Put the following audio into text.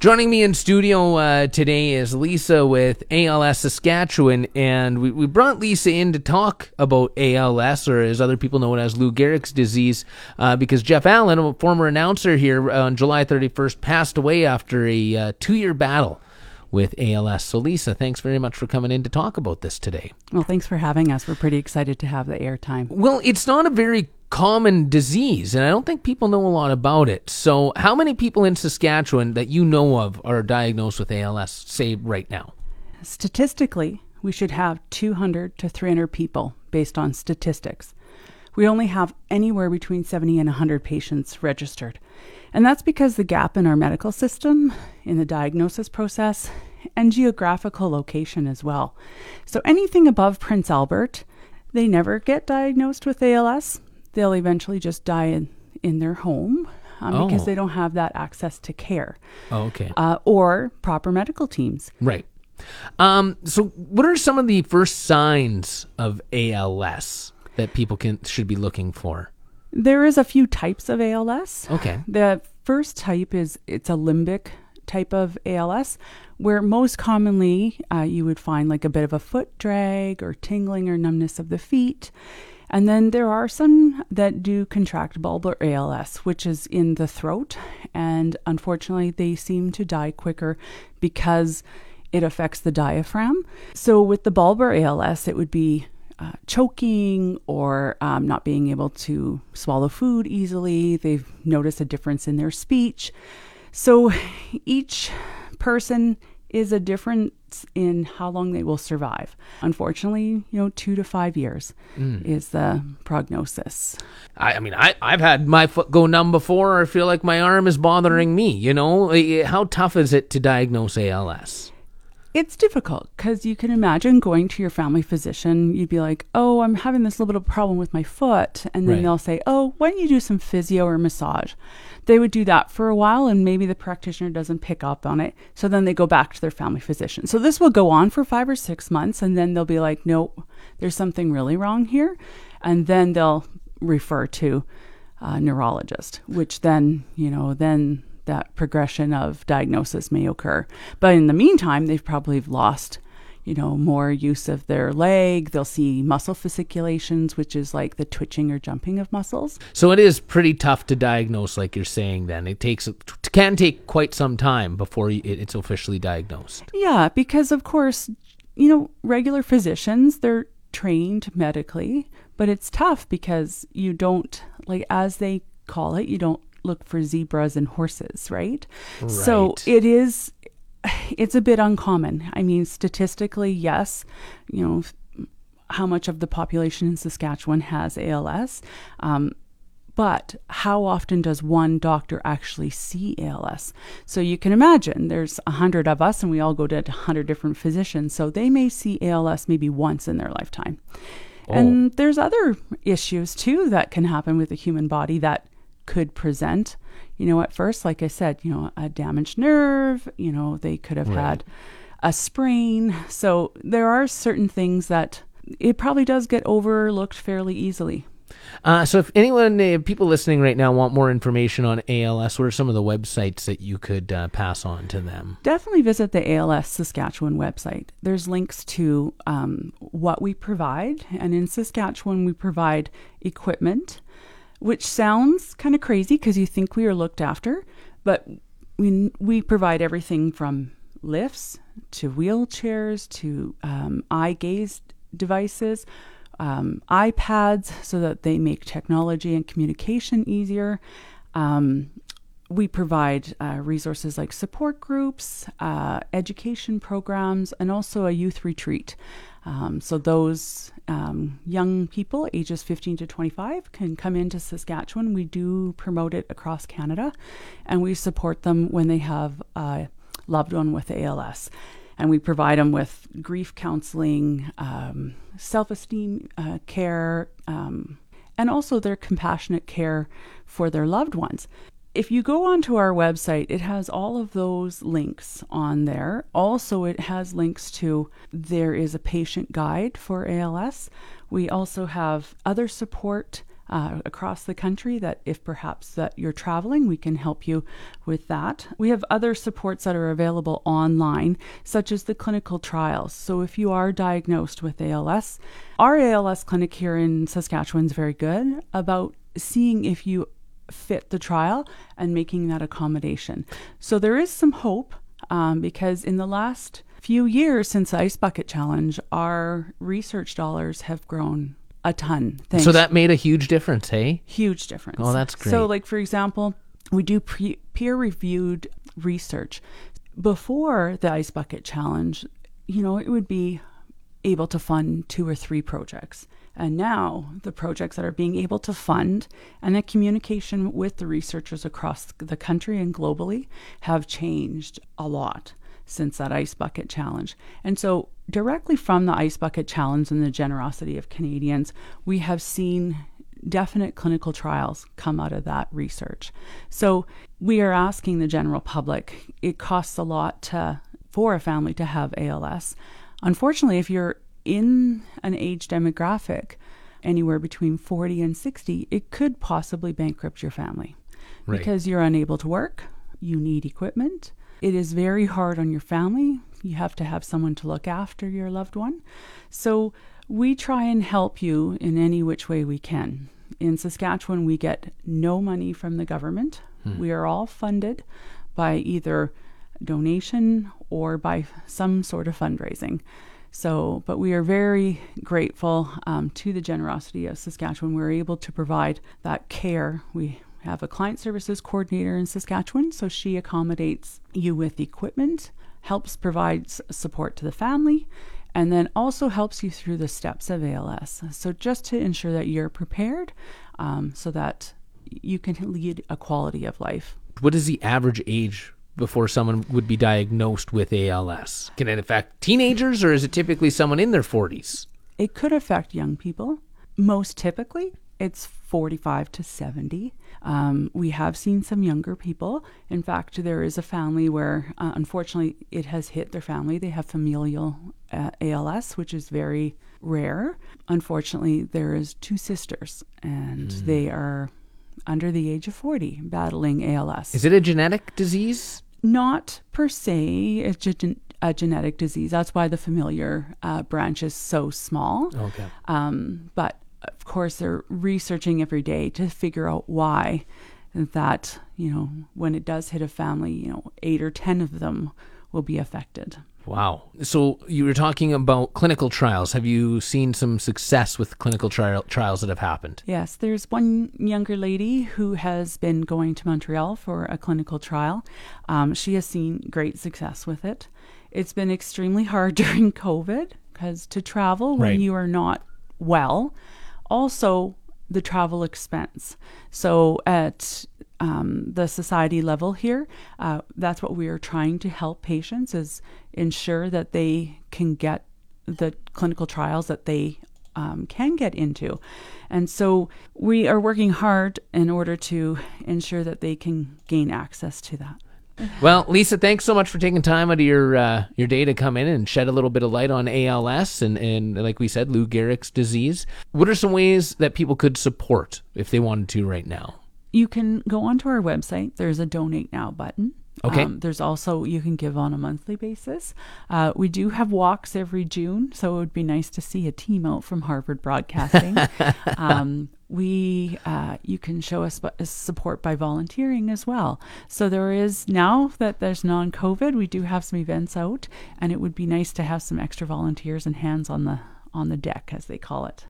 Joining me in studio uh, today is Lisa with ALS Saskatchewan, and we, we brought Lisa in to talk about ALS, or as other people know it as Lou Gehrig's disease, uh, because Jeff Allen, a former announcer here on July 31st, passed away after a uh, two year battle with ALS. So, Lisa, thanks very much for coming in to talk about this today. Well, thanks for having us. We're pretty excited to have the airtime. Well, it's not a very common disease, and I don't think people know a lot about it. So, how many people in Saskatchewan that you know of are diagnosed with ALS, say right now? Statistically, we should have 200 to 300 people based on statistics. We only have anywhere between 70 and 100 patients registered. And that's because the gap in our medical system, in the diagnosis process, and geographical location as well. So anything above Prince Albert, they never get diagnosed with ALS they'll eventually just die in, in their home um, oh. because they don't have that access to care. Oh, okay. Uh, or proper medical teams. Right. Um, so, what are some of the first signs of ALS that people can should be looking for? There is a few types of ALS. Okay. The first type is it's a limbic type of ALS, where most commonly uh, you would find like a bit of a foot drag or tingling or numbness of the feet. And then there are some that do contract bulbar ALS, which is in the throat. And unfortunately, they seem to die quicker because it affects the diaphragm. So with the bulbar ALS, it would be uh, choking or um, not being able to swallow food easily. They've noticed a difference in their speech. So each person is a difference in how long they will survive. Unfortunately, you know, two to five years mm. is the prognosis. I, I, mean, I, I've had my foot go numb before, or feel like my arm is bothering me. You know, how tough is it to diagnose ALS? It's difficult because you can imagine going to your family physician. You'd be like, "Oh, I'm having this little bit of problem with my foot," and then right. they'll say, "Oh, why don't you do some physio or massage?" They would do that for a while, and maybe the practitioner doesn't pick up on it. So then they go back to their family physician. So this will go on for five or six months, and then they'll be like, "Nope, there's something really wrong here," and then they'll refer to a neurologist, which then you know then that progression of diagnosis may occur. But in the meantime, they've probably lost, you know, more use of their leg. They'll see muscle fasciculations, which is like the twitching or jumping of muscles. So it is pretty tough to diagnose, like you're saying. Then it takes it can take quite some time before it's officially diagnosed. Yeah, because of course, you know, regular physicians they're trained medically, but it's tough because you don't like as they call it, you don't look for zebras and horses, right? right? So it is it's a bit uncommon. I mean, statistically, yes, you know, how much of the population in Saskatchewan has ALS. Um, but how often does one doctor actually see ALS? So you can imagine there's a hundred of us and we all go to a hundred different physicians. So they may see ALS maybe once in their lifetime. Oh. And there's other issues too that can happen with the human body that could present. You know, at first, like I said, you know, a damaged nerve, you know, they could have right. had a sprain. So there are certain things that it probably does get overlooked fairly easily. Uh, so, if anyone, uh, people listening right now, want more information on ALS, what are some of the websites that you could uh, pass on to them? Definitely visit the ALS Saskatchewan website. There's links to um, what we provide, and in Saskatchewan, we provide equipment which sounds kind of crazy because you think we are looked after, but we, we provide everything from lifts to wheelchairs to um, eye gaze devices, um, iPads, so that they make technology and communication easier. Um, we provide uh, resources like support groups, uh, education programs, and also a youth retreat. Um, so those um, young people, ages 15 to 25, can come into Saskatchewan. We do promote it across Canada, and we support them when they have a loved one with ALS. And we provide them with grief counseling, um, self esteem uh, care, um, and also their compassionate care for their loved ones if you go onto our website, it has all of those links on there. Also, it has links to there is a patient guide for ALS. We also have other support uh, across the country that if perhaps that you're traveling, we can help you with that. We have other supports that are available online, such as the clinical trials. So if you are diagnosed with ALS, our ALS clinic here in Saskatchewan is very good about seeing if you fit the trial and making that accommodation. So there is some hope um, because in the last few years since the Ice Bucket Challenge, our research dollars have grown a ton. Thanks. So that made a huge difference, hey? huge difference. Oh, that's great. So, like for example, we do pre- peer-reviewed research. Before the Ice Bucket Challenge, you know, it would be able to fund two or three projects. And now the projects that are being able to fund and the communication with the researchers across the country and globally have changed a lot since that Ice Bucket Challenge. And so, directly from the Ice Bucket Challenge and the generosity of Canadians, we have seen definite clinical trials come out of that research. So, we are asking the general public, it costs a lot to, for a family to have ALS. Unfortunately, if you're in an age demographic anywhere between 40 and 60, it could possibly bankrupt your family Right. because you're unable to work, you need equipment. It is very hard on your family. You have to have someone to look after your loved one. So we try and help you in any which way we can. In Saskatchewan, we get no money from the government. Hmm. We are all funded by either donation or by some sort of fundraising. So, but we are very grateful um, to the generosity of Saskatchewan. We're able to provide that care. We have a client services coordinator in Saskatchewan, so she accommodates you with equipment, helps provides support to the family, and then also helps you through the steps of ALS. So, just to ensure that you're prepared um, so that you can lead a quality of life. What is the average age before someone would be diagnosed with ALS? Can it affect teenagers or is it typically someone in their 40s? It could affect young people. Most typically, it's 45 to 70. Um, we have seen some younger people. In fact, there is a family where, uh, unfortunately, it has hit their family. They have familial uh, ALS, which is very rare. Unfortunately, there is two sisters, and they are under the age of 40 battling ALS Is it a genetic disease? Not per se a, gen- a genetic disease. That's why the familial uh, branch is so small. Okay. Um, but of course, they're researching every day to figure out why that, you know, when it does hit a family, you know, eight or 10 of them will be affected. Wow. So you were talking about clinical trials. Have you seen some success with clinical trial trials that have happened? Yes, there's one younger lady who has been going to Montreal for a clinical trial. Um, she has seen great success with it. It's been extremely hard during COVID because to travel when Right. you are not well, also the travel expense. So at um, the society level here, uh, that's what we are trying to help patients is ensure that they can get the clinical trials that they um, can get into. And so we are working hard in order to ensure that they can gain access to that. Well, Lisa, thanks so much for taking time out of your uh, your day to come in and shed a little bit of light on ALS and, and like we said, Lou Gehrig's disease. What are some ways that people could support if they wanted to right now? You can go onto our website. There's a donate now button. Okay. Um, there's also you can give on a monthly basis. Uh, we do have walks every June, so it would be nice to see a team out from Harvard Broadcasting. um, we uh, you can show us support by volunteering as well. So there is now that there's non-COVID, we do have some events out, and it would be nice to have some extra volunteers and hands on the on the deck, as they call it.